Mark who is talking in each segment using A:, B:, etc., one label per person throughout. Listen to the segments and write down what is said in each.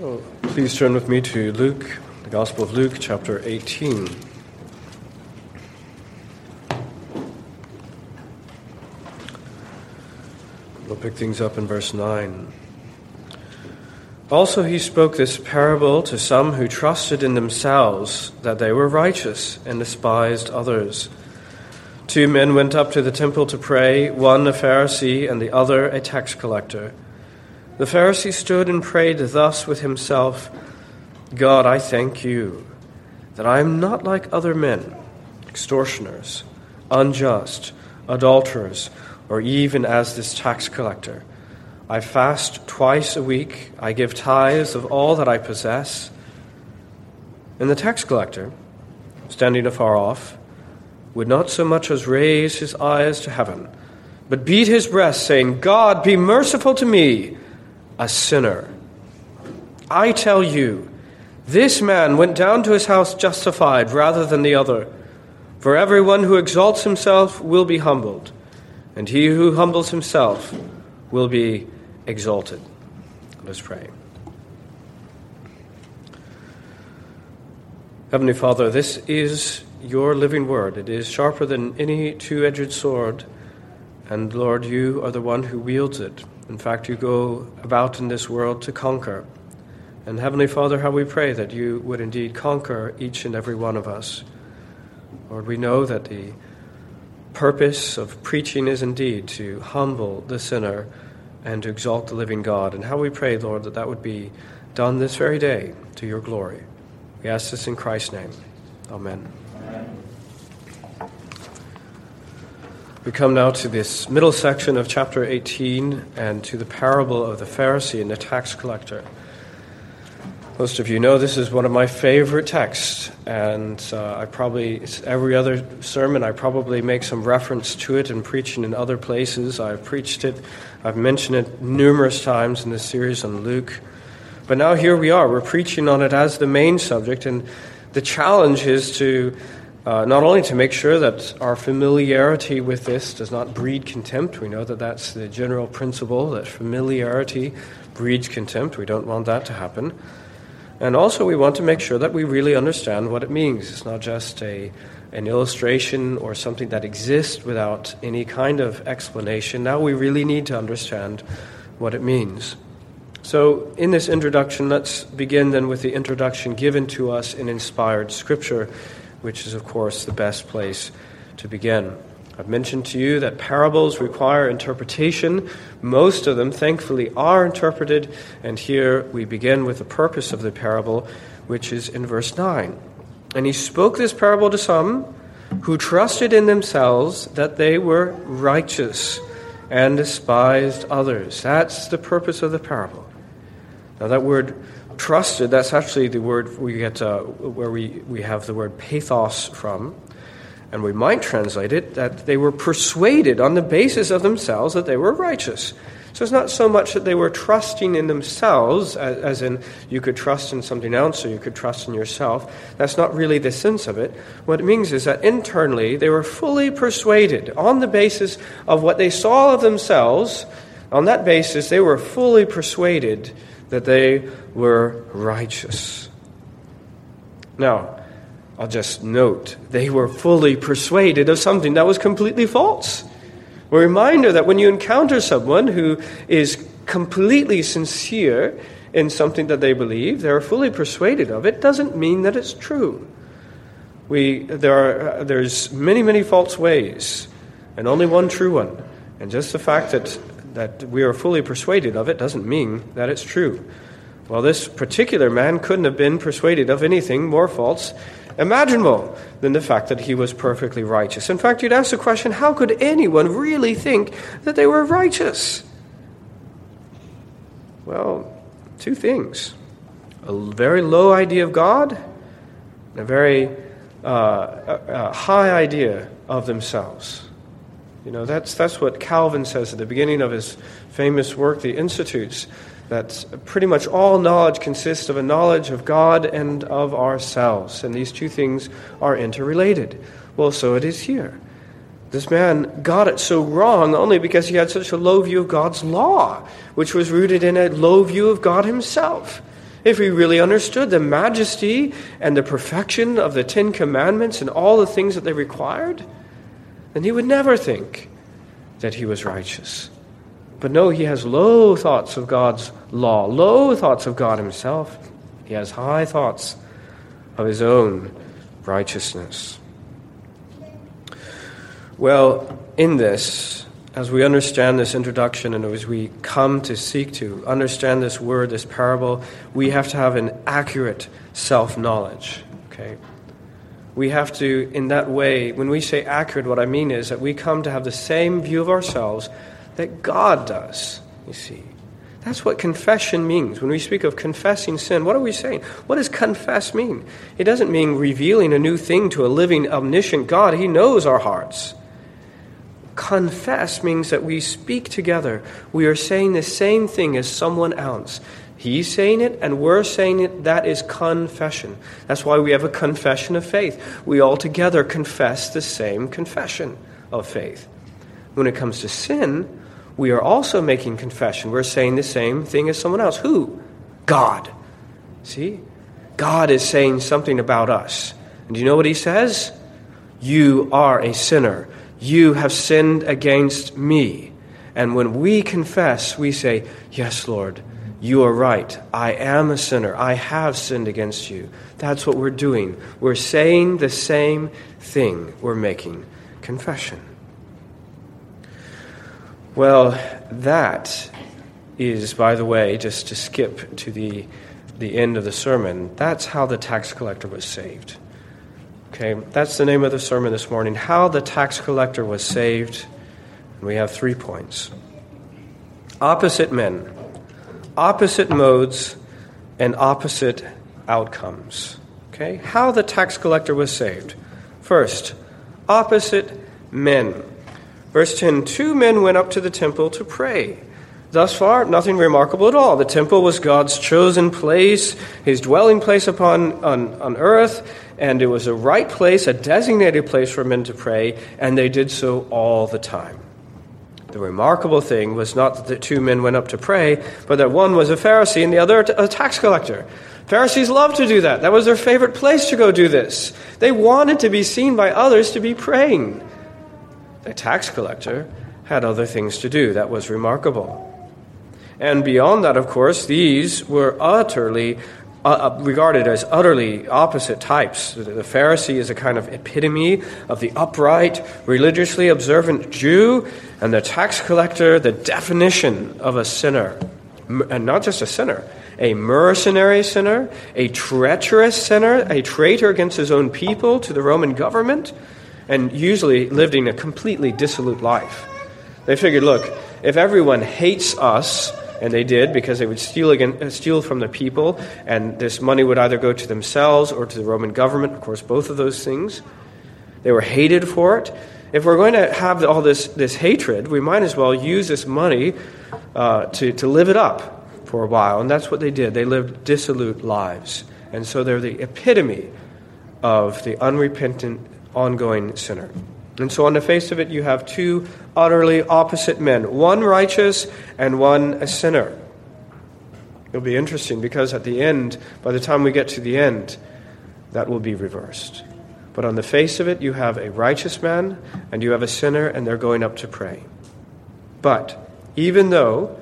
A: Oh, please turn with me to Luke, the Gospel of Luke, chapter 18. We'll pick things up in verse 9. Also, he spoke this parable to some who trusted in themselves that they were righteous and despised others. Two men went up to the temple to pray, one a Pharisee and the other a tax collector. The Pharisee stood and prayed thus with himself God, I thank you that I am not like other men, extortioners, unjust, adulterers, or even as this tax collector. I fast twice a week, I give tithes of all that I possess. And the tax collector, standing afar off, would not so much as raise his eyes to heaven, but beat his breast, saying, God, be merciful to me a sinner. I tell you, this man went down to his house justified rather than the other. For everyone who exalts himself will be humbled, and he who humbles himself will be exalted. Let us pray. Heavenly Father, this is your living word. It is sharper than any two edged sword, and Lord, you are the one who wields it. In fact, you go about in this world to conquer. And Heavenly Father, how we pray that you would indeed conquer each and every one of us. Lord, we know that the purpose of preaching is indeed to humble the sinner and to exalt the living God. And how we pray, Lord, that that would be done this very day to your glory. We ask this in Christ's name. Amen. We come now to this middle section of chapter 18 and to the parable of the Pharisee and the tax collector. Most of you know this is one of my favorite texts, and uh, I probably, every other sermon, I probably make some reference to it in preaching in other places. I've preached it, I've mentioned it numerous times in this series on Luke. But now here we are, we're preaching on it as the main subject, and the challenge is to uh, not only to make sure that our familiarity with this does not breed contempt, we know that that's the general principle, that familiarity breeds contempt. We don't want that to happen. And also, we want to make sure that we really understand what it means. It's not just a, an illustration or something that exists without any kind of explanation. Now we really need to understand what it means. So, in this introduction, let's begin then with the introduction given to us in inspired scripture which is, of course, the best place to begin. I've mentioned to you that parables require interpretation. Most of them, thankfully, are interpreted, and here we begin with the purpose of the parable, which is in verse 9. And he spoke this parable to some who trusted in themselves that they were righteous and despised others. That's the purpose of the parable. Now, that word trusted, that's actually the word we get uh, where we, we have the word pathos from. And we might translate it that they were persuaded on the basis of themselves that they were righteous. So it's not so much that they were trusting in themselves, as, as, in you could trust in something else or you could trust in yourself. That's not really the sense of it. What it means is that internally they were fully persuaded on the basis of what they saw of themselves. On that basis, they were fully persuaded that they were righteous. Now, I'll just note, they were fully persuaded of something that was completely false. A reminder that when you encounter someone who is completely sincere in something that they believe, they're fully persuaded of it, doesn't mean that it's true. We, there are, there's many, many false ways, and only one true one. And just the fact that that we are fully persuaded of it doesn't mean that it's true. Well, this particular man couldn't have been persuaded of anything more false imaginable than the fact that he was perfectly righteous. In fact, you'd ask the question how could anyone really think that they were righteous? Well, two things a very low idea of God, and a very uh, uh, high idea of themselves. You know, that's, that's what Calvin says at the beginning of his famous work, The Institutes, that pretty much all knowledge consists of a knowledge of God and of ourselves. And these two things are interrelated. Well, so it is here. This man got it so wrong only because he had such a low view of God's law, which was rooted in a low view of God himself. if he really understood the majesty and the perfection of the Ten Commandments and all the things that they required, then he would never think that he was righteous. But no, he has low thoughts of God's law, low thoughts of God himself. He has high thoughts of his own righteousness. Well, in this, as we understand this introduction and as we come to seek to understand this word, this parable, we have to have an accurate self knowledge. Okay? We have to, in that way, when we say accurate, what I mean is that we come to have the same view of ourselves that God does, you see. That's what confession means. When we speak of confessing sin, what are we saying? What does confess mean? It doesn't mean revealing a new thing to a living, omniscient God. He knows our hearts confess means that we speak together. We are saying the same thing as someone else. He's saying it and we're saying it. That is confession. That's why we have a confession of faith. We all together confess the same confession of faith. When it comes to sin, we are also making confession. We're saying the same thing as someone else. Who? God. See? God is saying something about us. And do you know what he says? You are a sinner. You have sinned against me. And when we confess, we say, Yes, Lord, you are right. I am a sinner. I have sinned against you. That's what we're doing. We're saying the same thing. We're making confession. Well, that is, by the way, just to skip to the, the end of the sermon, that's how the tax collector was saved. Okay, that's the name of the sermon this morning How the Tax Collector Was Saved. And we have three points opposite men, opposite modes, and opposite outcomes. Okay, how the tax collector was saved. First, opposite men. Verse 10 Two men went up to the temple to pray. Thus far, nothing remarkable at all. The temple was God's chosen place, his dwelling place upon on, on earth, and it was a right place, a designated place for men to pray, and they did so all the time. The remarkable thing was not that the two men went up to pray, but that one was a Pharisee and the other a tax collector. Pharisees loved to do that. That was their favorite place to go do this. They wanted to be seen by others to be praying. The tax collector had other things to do. That was remarkable. And beyond that, of course, these were utterly uh, uh, regarded as utterly opposite types. The Pharisee is a kind of epitome of the upright, religiously observant Jew, and the tax collector, the definition of a sinner. And not just a sinner, a mercenary sinner, a treacherous sinner, a traitor against his own people to the Roman government, and usually living a completely dissolute life. They figured, look, if everyone hates us, and they did because they would steal, again, uh, steal from the people, and this money would either go to themselves or to the Roman government. Of course, both of those things. They were hated for it. If we're going to have all this, this hatred, we might as well use this money uh, to, to live it up for a while. And that's what they did. They lived dissolute lives. And so they're the epitome of the unrepentant, ongoing sinner. And so, on the face of it, you have two utterly opposite men one righteous and one a sinner. It'll be interesting because at the end, by the time we get to the end, that will be reversed. But on the face of it, you have a righteous man and you have a sinner, and they're going up to pray. But even though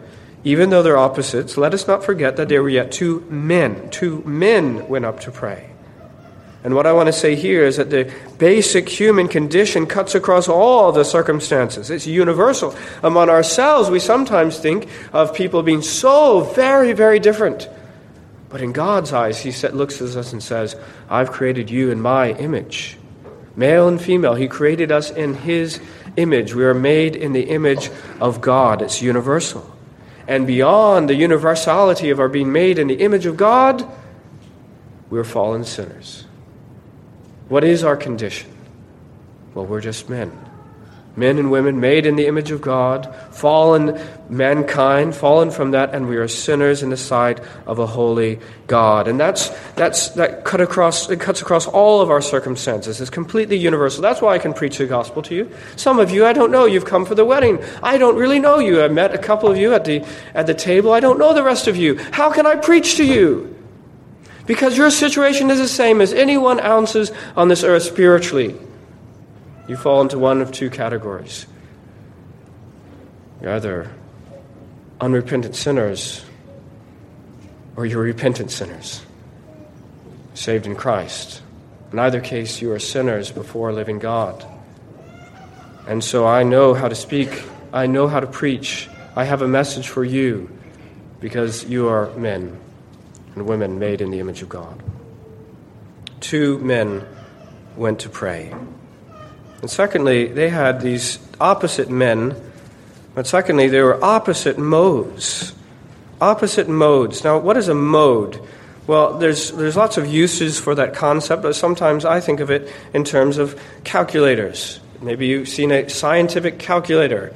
A: even though they're opposites, let us not forget that there were yet two men. Two men went up to pray. And what I want to say here is that the basic human condition cuts across all the circumstances. It's universal. Among ourselves, we sometimes think of people being so very, very different. But in God's eyes, He looks at us and says, I've created you in my image. Male and female, He created us in His image. We are made in the image of God. It's universal. And beyond the universality of our being made in the image of God, we're fallen sinners. What is our condition? Well, we're just men. Men and women made in the image of God, fallen mankind, fallen from that, and we are sinners in the sight of a holy God. And that's, that's, that cut across, it cuts across all of our circumstances. It's completely universal. That's why I can preach the gospel to you. Some of you, I don't know. You've come for the wedding. I don't really know you. I met a couple of you at the, at the table. I don't know the rest of you. How can I preach to you? Because your situation is the same as anyone else's on this earth spiritually. You fall into one of two categories. You're either unrepentant sinners or you're repentant sinners, saved in Christ. In either case, you are sinners before a living God. And so I know how to speak, I know how to preach. I have a message for you because you are men and women made in the image of God. Two men went to pray. And secondly, they had these opposite men, but secondly, they were opposite modes. Opposite modes. Now, what is a mode? Well, there's, there's lots of uses for that concept, but sometimes I think of it in terms of calculators. Maybe you've seen a scientific calculator,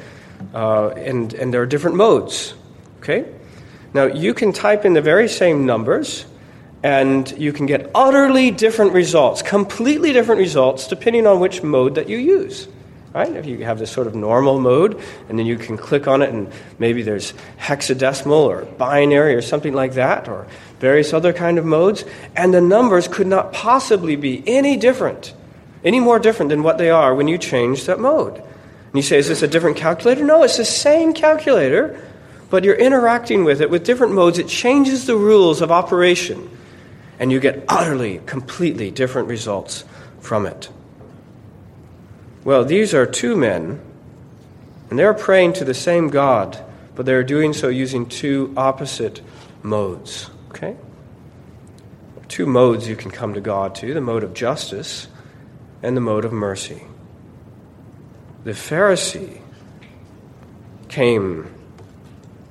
A: uh, and, and there are different modes. Okay? Now, you can type in the very same numbers, and you can get utterly different results, completely different results, depending on which mode that you use. Right? If you have this sort of normal mode, and then you can click on it, and maybe there's hexadecimal or binary or something like that, or various other kind of modes, and the numbers could not possibly be any different, any more different than what they are when you change that mode. And you say, is this a different calculator? No, it's the same calculator but you're interacting with it with different modes. It changes the rules of operation, and you get utterly, completely different results from it. Well, these are two men, and they're praying to the same God, but they're doing so using two opposite modes. Okay? Two modes you can come to God to the mode of justice and the mode of mercy. The Pharisee came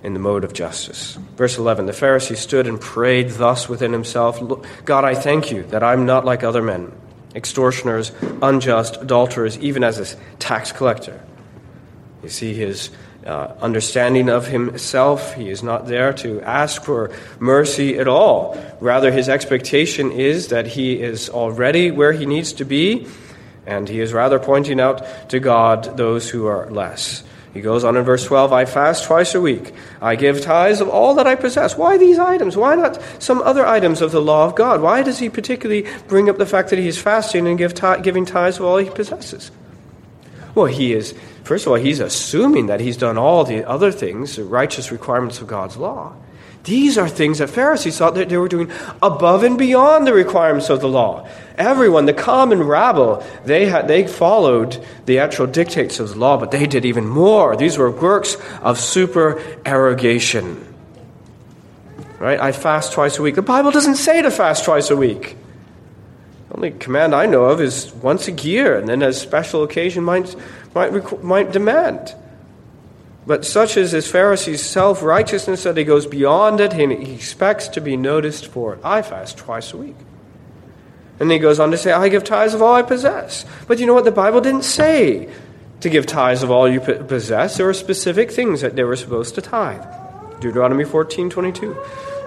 A: in the mode of justice. Verse 11 The Pharisee stood and prayed thus within himself God, I thank you that I'm not like other men, extortioners, unjust, adulterers, even as a tax collector. You see his uh, understanding of himself. He is not there to ask for mercy at all. Rather, his expectation is that he is already where he needs to be, and he is rather pointing out to God those who are less. He goes on in verse 12 I fast twice a week. I give tithes of all that I possess. Why these items? Why not some other items of the law of God? Why does he particularly bring up the fact that he is fasting and give giving tithes of all he possesses? Well, he is, first of all, he's assuming that he's done all the other things, the righteous requirements of God's law. These are things that Pharisees thought that they were doing above and beyond the requirements of the law. Everyone, the common rabble, they, had, they followed the actual dictates of the law, but they did even more. These were works of supererogation. Right? I fast twice a week. The Bible doesn't say to fast twice a week. The only command I know of is once a year, and then as special occasion might, might, might demand. But such is this Pharisee's self righteousness that he goes beyond it and he expects to be noticed for it. I fast twice a week. And he goes on to say, I give tithes of all I possess. But you know what? The Bible didn't say to give tithes of all you possess. There were specific things that they were supposed to tithe. Deuteronomy 14 22.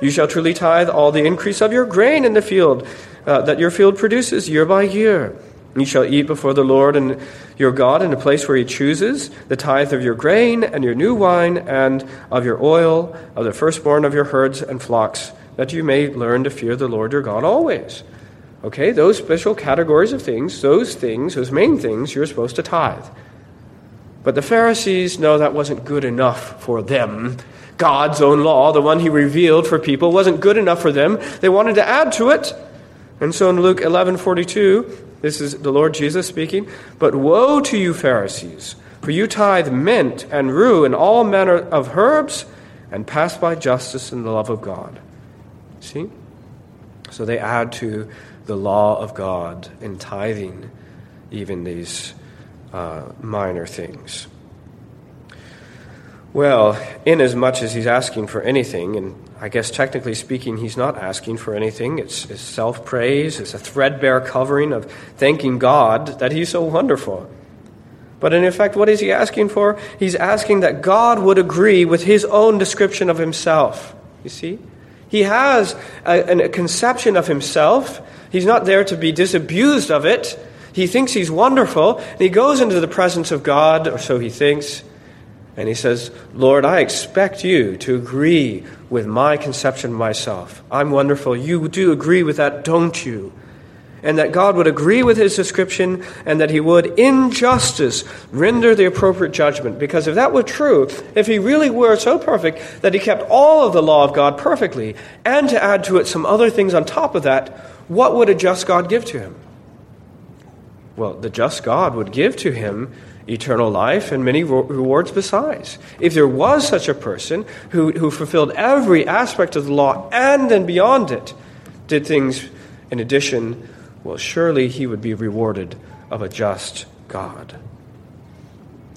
A: You shall truly tithe all the increase of your grain in the field uh, that your field produces year by year you shall eat before the Lord and your God in a place where he chooses the tithe of your grain and your new wine and of your oil, of the firstborn of your herds and flocks, that you may learn to fear the Lord your God always. Okay, those special categories of things, those things, those main things, you're supposed to tithe. But the Pharisees know that wasn't good enough for them. God's own law, the one he revealed for people, wasn't good enough for them. They wanted to add to it. And so in Luke 11:42, this is the Lord Jesus speaking. But woe to you, Pharisees, for you tithe mint and rue and all manner of herbs and pass by justice and the love of God. See? So they add to the law of God in tithing even these uh, minor things. Well, inasmuch as he's asking for anything, and I guess technically speaking, he's not asking for anything. It's, it's self praise, it's a threadbare covering of thanking God that he's so wonderful. But in effect, what is he asking for? He's asking that God would agree with his own description of himself. You see? He has a, a conception of himself. He's not there to be disabused of it. He thinks he's wonderful, and he goes into the presence of God, or so he thinks, And he says, Lord, I expect you to agree with my conception of myself. I'm wonderful. You do agree with that, don't you? And that God would agree with his description and that he would, in justice, render the appropriate judgment. Because if that were true, if he really were so perfect that he kept all of the law of God perfectly, and to add to it some other things on top of that, what would a just God give to him? Well, the just God would give to him eternal life and many rewards besides. If there was such a person who, who fulfilled every aspect of the law and then beyond it, did things in addition, well, surely he would be rewarded of a just God.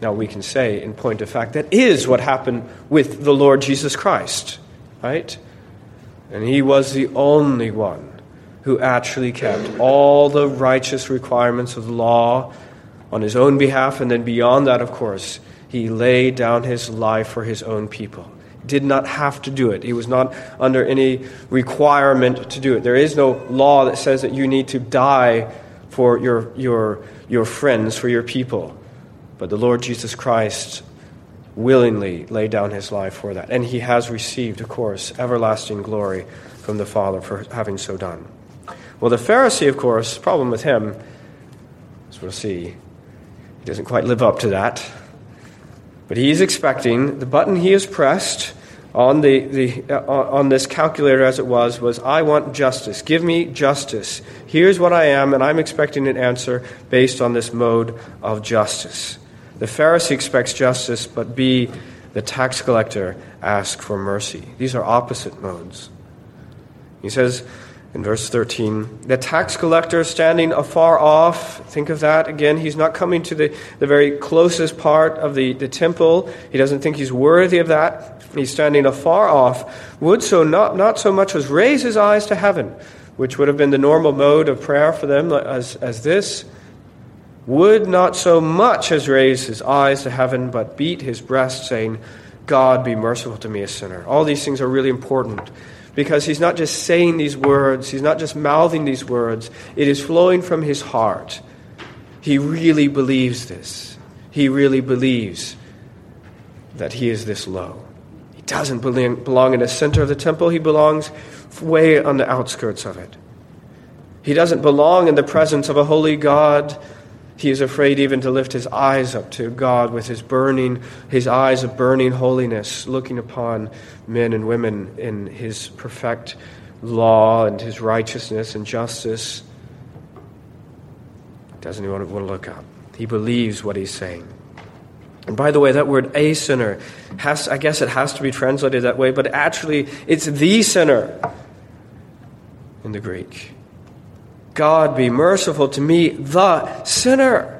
A: Now, we can say, in point of fact, that is what happened with the Lord Jesus Christ, right? And he was the only one who actually kept all the righteous requirements of the law on his own behalf, and then beyond that, of course, he laid down his life for his own people. Did not have to do it. He was not under any requirement to do it. There is no law that says that you need to die for your, your, your friends, for your people. But the Lord Jesus Christ willingly laid down his life for that. And he has received, of course, everlasting glory from the Father for having so done. Well, the Pharisee, of course, problem with him, as we'll see, he doesn't quite live up to that. But he is expecting the button he has pressed on, the, the, uh, on this calculator as it was was I want justice. Give me justice. Here's what I am, and I'm expecting an answer based on this mode of justice. The Pharisee expects justice, but B, the tax collector asks for mercy. These are opposite modes. He says, in verse 13. The tax collector standing afar off, think of that again. He's not coming to the, the very closest part of the, the temple. He doesn't think he's worthy of that. He's standing afar off, would so not, not so much as raise his eyes to heaven, which would have been the normal mode of prayer for them uh, as, as this, would not so much as raise his eyes to heaven, but beat his breast, saying, God be merciful to me, a sinner. All these things are really important because he's not just saying these words, he's not just mouthing these words, it is flowing from his heart. He really believes this. He really believes that he is this low. He doesn't belong in the center of the temple, he belongs way on the outskirts of it. He doesn't belong in the presence of a holy God he is afraid even to lift his eyes up to God with his burning, his eyes of burning holiness, looking upon men and women in his perfect law and his righteousness and justice. Doesn't he want to look up? He believes what he's saying. And by the way, that word a sinner has, I guess it has to be translated that way, but actually it's the sinner in the Greek. God be merciful to me, the sinner.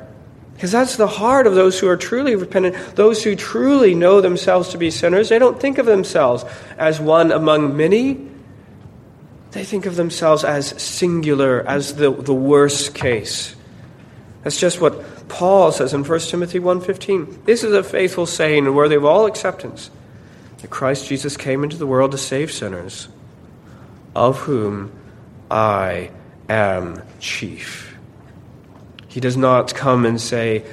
A: Because that's the heart of those who are truly repentant, those who truly know themselves to be sinners. They don't think of themselves as one among many. They think of themselves as singular, as the, the worst case. That's just what Paul says in 1 Timothy 1.15. This is a faithful saying and worthy of all acceptance, that Christ Jesus came into the world to save sinners, of whom I am chief. He does not come and say,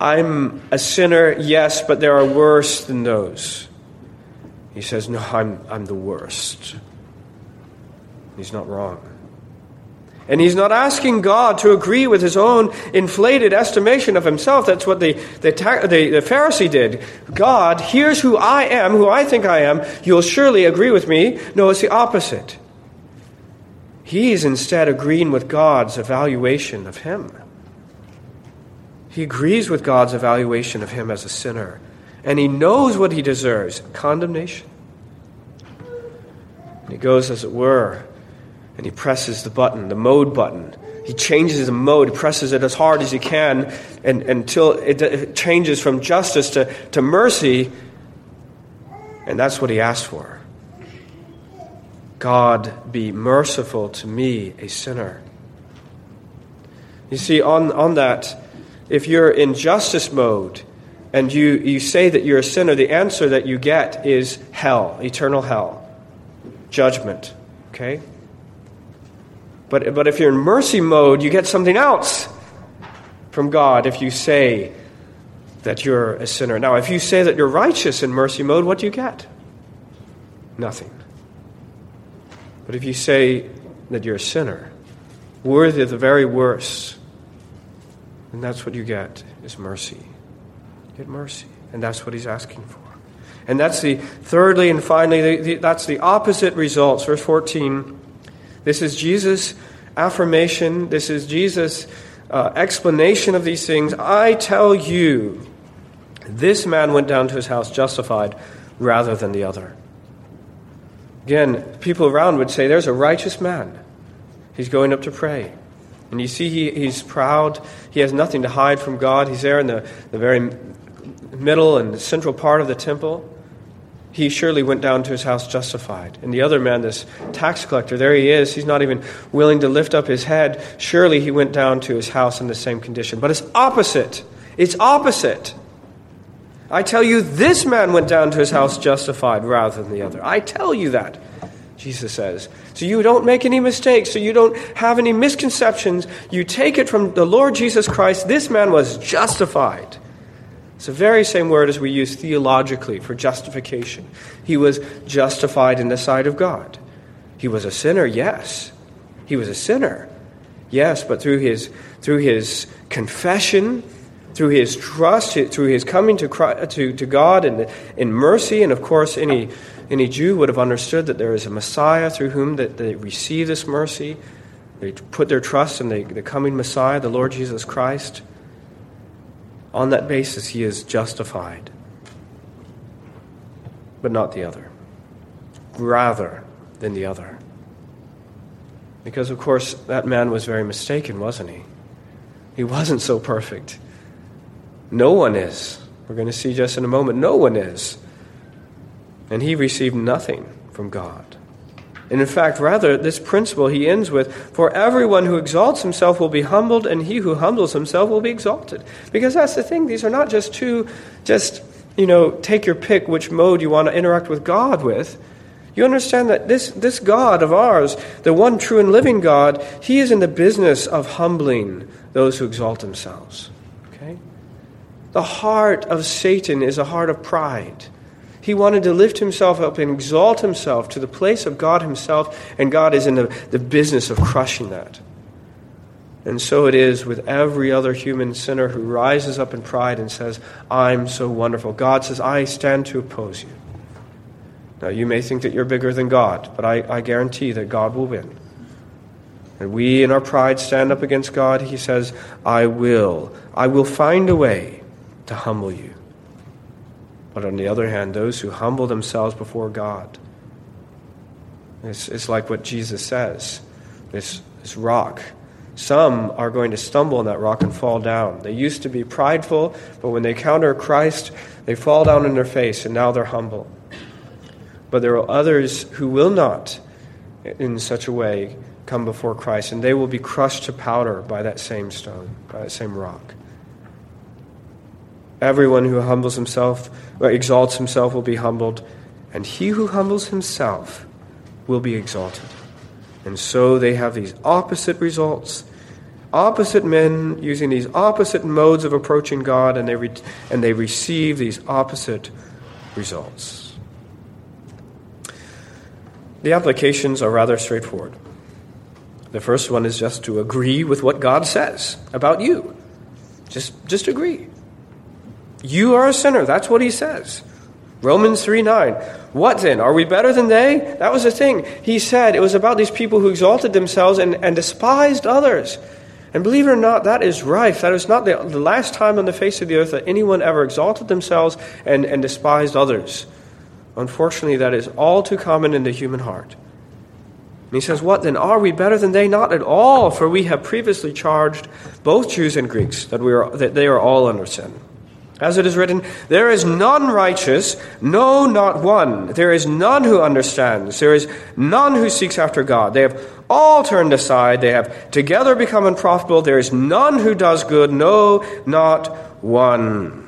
A: I'm a sinner, yes, but there are worse than those. He says, No, I'm, I'm the worst. He's not wrong. And he's not asking God to agree with his own inflated estimation of himself. That's what the, the, the, the, Pharisee did. God, here's who I am, who I think I am. You'll surely agree with me. No, it's the opposite. He is instead agreeing with God's evaluation of him. He agrees with God's evaluation of him as a sinner, and he knows what he deserves condemnation. And he goes, as it were, and he presses the button, the mode button. He changes the mode, he presses it as hard as he can and, until it, it changes from justice to, to mercy. And that's what he asked for. God be merciful to me, a sinner. You see, on, on that, if you're in justice mode and you, you say that you're a sinner, the answer that you get is hell, eternal hell, judgment. Okay? But, but if you're in mercy mode, you get something else from God if you say that you're a sinner. Now, if you say that you're righteous in mercy mode, what do you get? Nothing. But if you say that you're a sinner, worthy of the very worst, then that's what you get is mercy. Get mercy. And that's what he's asking for. And that's the thirdly and finally, the, the, that's the opposite results. Verse 14. This is Jesus' affirmation. This is Jesus' uh, explanation of these things. I tell you, this man went down to his house justified rather than the other. Again, people around would say, There's a righteous man. He's going up to pray. And you see, he, he's proud. He has nothing to hide from God. He's there in the, the very middle and central part of the temple. He surely went down to his house justified. And the other man, this tax collector, there he is. He's not even willing to lift up his head. Surely he went down to his house in the same condition. But it's opposite. It's opposite. I tell you, this man went down to his house justified rather than the other. I tell you that, Jesus says. So you don't make any mistakes, so you don't have any misconceptions. You take it from the Lord Jesus Christ. This man was justified. It's the very same word as we use theologically for justification. He was justified in the sight of God. He was a sinner, yes. He was a sinner, yes, but through his, through his confession, through his trust, through his coming to, Christ, to, to God in, in mercy, and of course, any, any Jew would have understood that there is a Messiah through whom that they receive this mercy. They put their trust in the, the coming Messiah, the Lord Jesus Christ. On that basis, he is justified, but not the other, rather than the other. Because, of course, that man was very mistaken, wasn't he? He wasn't so perfect. No one is. We're going to see just in a moment. No one is. And he received nothing from God. And in fact, rather, this principle he ends with For everyone who exalts himself will be humbled, and he who humbles himself will be exalted. Because that's the thing. These are not just two, just, you know, take your pick which mode you want to interact with God with. You understand that this, this God of ours, the one true and living God, he is in the business of humbling those who exalt themselves. The heart of Satan is a heart of pride. He wanted to lift himself up and exalt himself to the place of God himself, and God is in the, the business of crushing that. And so it is with every other human sinner who rises up in pride and says, I'm so wonderful. God says, I stand to oppose you. Now, you may think that you're bigger than God, but I, I guarantee that God will win. And we, in our pride, stand up against God. He says, I will. I will find a way to humble you. But on the other hand, those who humble themselves before God, it's, it's like what Jesus says this, this rock. Some are going to stumble on that rock and fall down. They used to be prideful, but when they encounter Christ, they fall down in their face, and now they're humble. But there are others who will not, in such a way, come before Christ, and they will be crushed to powder by that same stone, by that same rock. Everyone who humbles himself, or exalts himself, will be humbled, and he who humbles himself will be exalted. And so they have these opposite results. Opposite men using these opposite modes of approaching God, and they, re- and they receive these opposite results. The applications are rather straightforward. The first one is just to agree with what God says about you. Just, just agree. You are a sinner. That's what he says. Romans 3 9. What then? Are we better than they? That was the thing. He said it was about these people who exalted themselves and, and despised others. And believe it or not, that is rife. That is not the, the last time on the face of the earth that anyone ever exalted themselves and, and despised others. Unfortunately, that is all too common in the human heart. And he says, What then? Are we better than they? Not at all, for we have previously charged both Jews and Greeks that, we are, that they are all under sin. As it is written, There is none righteous, no, not one. There is none who understands. There is none who seeks after God. They have all turned aside. They have together become unprofitable. There is none who does good, no, not one.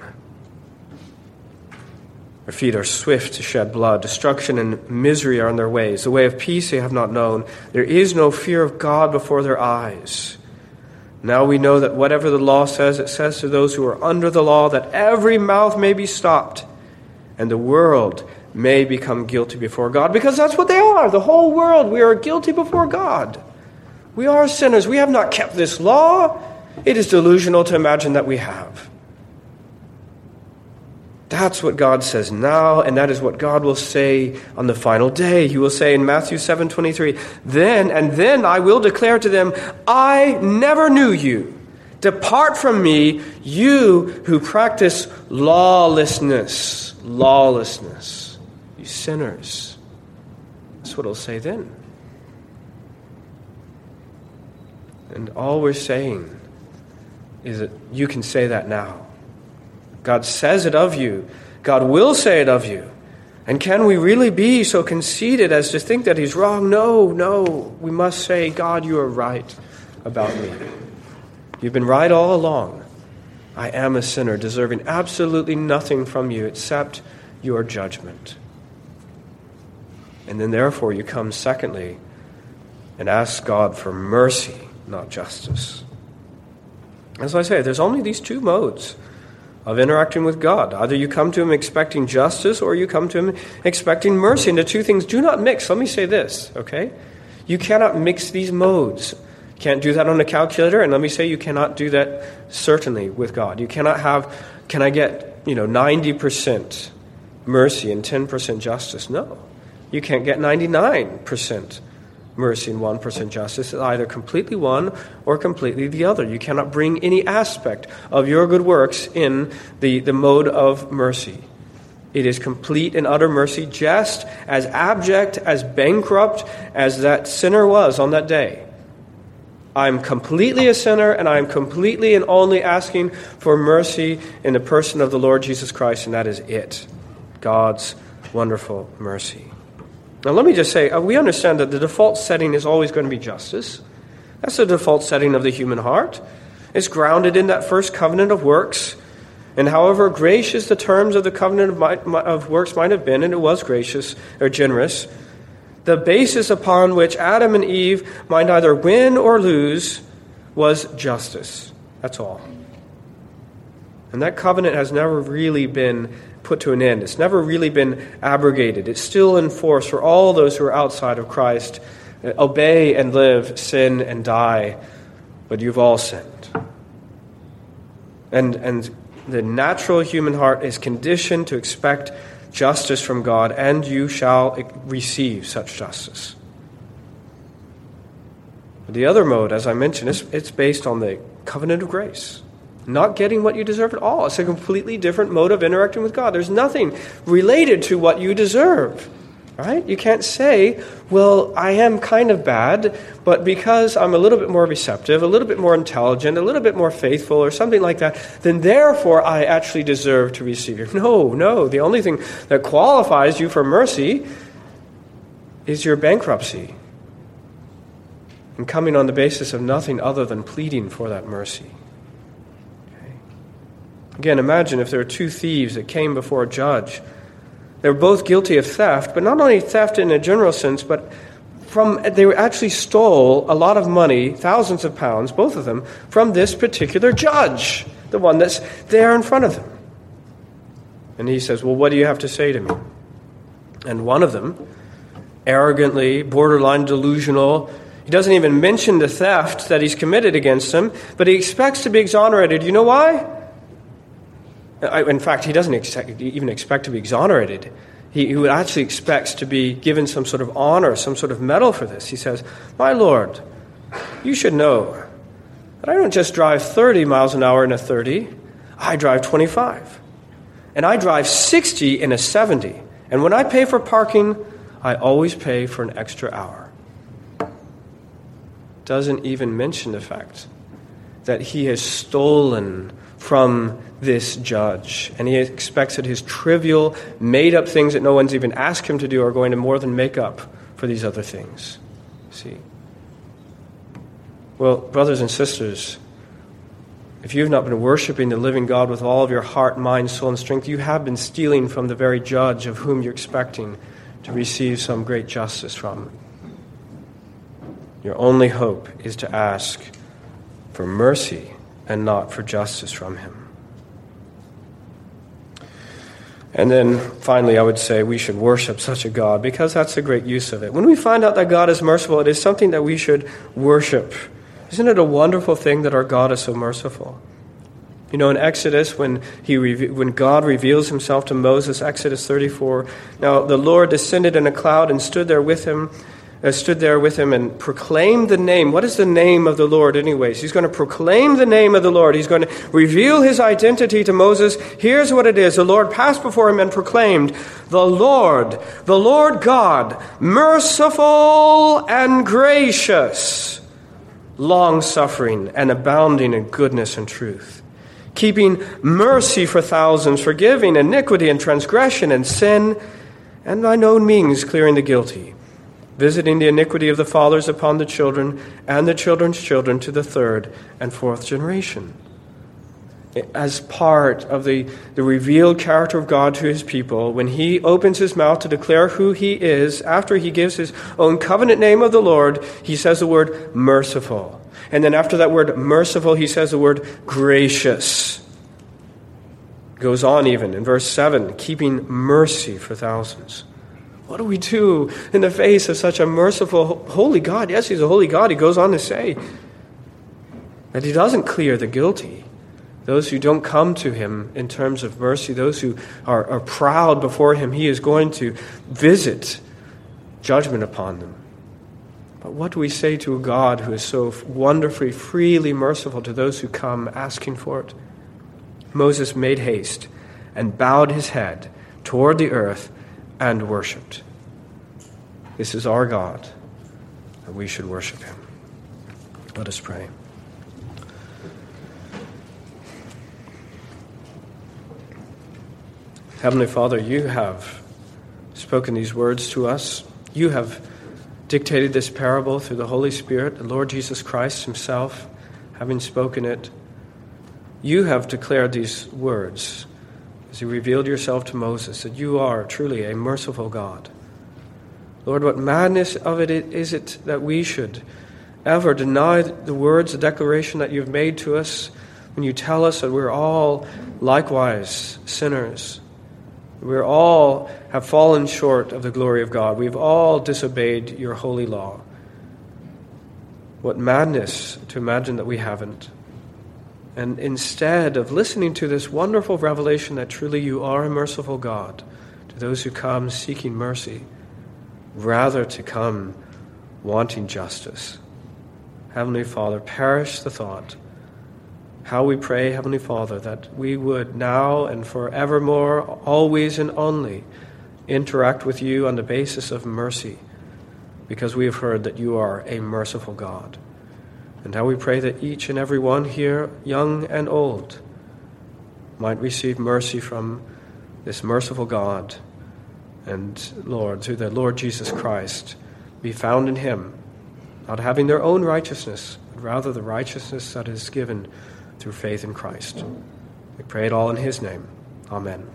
A: Their feet are swift to shed blood. Destruction and misery are on their ways. The way of peace they have not known. There is no fear of God before their eyes. Now we know that whatever the law says, it says to those who are under the law that every mouth may be stopped and the world may become guilty before God because that's what they are. The whole world, we are guilty before God. We are sinners. We have not kept this law. It is delusional to imagine that we have. That's what God says now, and that is what God will say on the final day. He will say in Matthew 7 23, Then and then I will declare to them, I never knew you. Depart from me, you who practice lawlessness. Lawlessness. You sinners. That's what he'll say then. And all we're saying is that you can say that now. God says it of you. God will say it of you. And can we really be so conceited as to think that He's wrong? No, no. We must say, God, you are right about me. You've been right all along. I am a sinner, deserving absolutely nothing from you except your judgment. And then, therefore, you come, secondly, and ask God for mercy, not justice. As I say, there's only these two modes of interacting with God. Either you come to Him expecting justice or you come to Him expecting mercy. And the two things do not mix. Let me say this, okay? You cannot mix these modes. Can't do that on a calculator, and let me say you cannot do that certainly with God. You cannot have, can I get, you know, 90% mercy and 10% justice? No. You can't get 99% mercy and 1% justice is either completely one or completely the other. You cannot bring any aspect of your good works in the, the mode of mercy. It is complete and utter mercy, just as abject, as bankrupt as that sinner was on that day. I'm completely a sinner, and I'm completely and only asking for mercy in the person of the Lord Jesus Christ, and that is it God's wonderful mercy. Now, let me just say, uh, we understand that the default setting is always going to be justice. That's the default setting of the human heart. It's grounded in that first covenant of works. And however gracious the terms of the covenant of, of works might have been, and it was gracious or generous, the basis upon which Adam and Eve might either win or lose was justice. That's all. And that covenant has never really been put to an end. It's never really been abrogated. It's still in force for all those who are outside of Christ. Uh, obey and live, sin and die, but you've all sinned. And, and the natural human heart is conditioned to expect justice from God, and you shall receive such justice. The other mode, as I mentioned, is it's based on the covenant of grace not getting what you deserve at all. It's a completely different mode of interacting with God. There's nothing related to what you deserve. Right? You can't say, well, I am kind of bad, but because I'm a little bit more receptive, a little bit more intelligent, a little bit more faithful, or something like that, then therefore I actually deserve to receive. No, no. The only thing that qualifies you for mercy is your bankruptcy and coming on the basis of nothing other than pleading for that mercy. Again, imagine if there were two thieves that came before a judge. They were both guilty of theft, but not only theft in a general sense, but from they actually stole a lot of money, thousands of pounds, both of them, from this particular judge, the one that's there in front of them. And he says, Well, what do you have to say to me? And one of them, arrogantly, borderline delusional, he doesn't even mention the theft that he's committed against him, but he expects to be exonerated. You know why? In fact, he doesn't even expect to be exonerated. He, he actually expects to be given some sort of honor, some sort of medal for this. He says, My Lord, you should know that I don't just drive 30 miles an hour in a 30, I drive 25. And I drive 60 in a 70. And when I pay for parking, I always pay for an extra hour. Doesn't even mention the fact that he has stolen from this judge. And he expects that his trivial, made up things that no one's even asked him to do are going to more than make up for these other things. See? Well, brothers and sisters, if you've not been worshiping the living God with all of your heart, mind, soul, and strength, you have been stealing from the very judge of whom you're expecting to receive some great justice from. Your only hope is to ask for mercy and not for justice from him. And then finally, I would say we should worship such a God because that's a great use of it. When we find out that God is merciful, it is something that we should worship. Isn't it a wonderful thing that our God is so merciful? You know, in Exodus, when, he, when God reveals himself to Moses, Exodus 34, now the Lord descended in a cloud and stood there with him Uh, stood there with him and proclaimed the name. What is the name of the Lord, anyways? He's going to proclaim the name of the Lord. He's going to reveal his identity to Moses. Here's what it is the Lord passed before him and proclaimed, The Lord, the Lord God, merciful and gracious, long suffering and abounding in goodness and truth. Keeping mercy for thousands, forgiving iniquity and transgression and sin, and by no means clearing the guilty visiting the iniquity of the fathers upon the children and the children's children to the third and fourth generation. As part of the, the revealed character of God to his people, when he opens his mouth to declare who he is, after he gives his own covenant name of the Lord, he says the word merciful. And then after that word merciful, he says the word gracious. Goes on even in verse 7, keeping mercy for thousands. What do we do in the face of such a merciful, holy God? Yes, He's a holy God. He goes on to say that He doesn't clear the guilty. Those who don't come to Him in terms of mercy, those who are, are proud before Him, He is going to visit judgment upon them. But what do we say to a God who is so wonderfully, freely merciful to those who come asking for it? Moses made haste and bowed his head toward the earth and worshiped. This is our God, and we should worship him. Let us pray. Heavenly Father, you have spoken these words to us. You have dictated this parable through the Holy Spirit, the Lord Jesus Christ Himself, having spoken it. You have declared these words as you revealed yourself to Moses, that you are truly a merciful God. Lord, what madness of it is it that we should ever deny the words, the declaration that you've made to us when you tell us that we're all likewise sinners. We all have fallen short of the glory of God. We've all disobeyed your holy law. What madness to imagine that we haven't. And instead of listening to this wonderful revelation that truly you are a merciful God to those who come seeking mercy, rather to come wanting justice. Heavenly Father, perish the thought. How we pray, Heavenly Father, that we would now and forevermore, always and only, interact with you on the basis of mercy, because we have heard that you are a merciful God. And how we pray that each and every one here, young and old, might receive mercy from this merciful God. And Lord, through the Lord Jesus Christ, be found in Him, not having their own righteousness, but rather the righteousness that is given through faith in Christ. We pray it all in His name. Amen.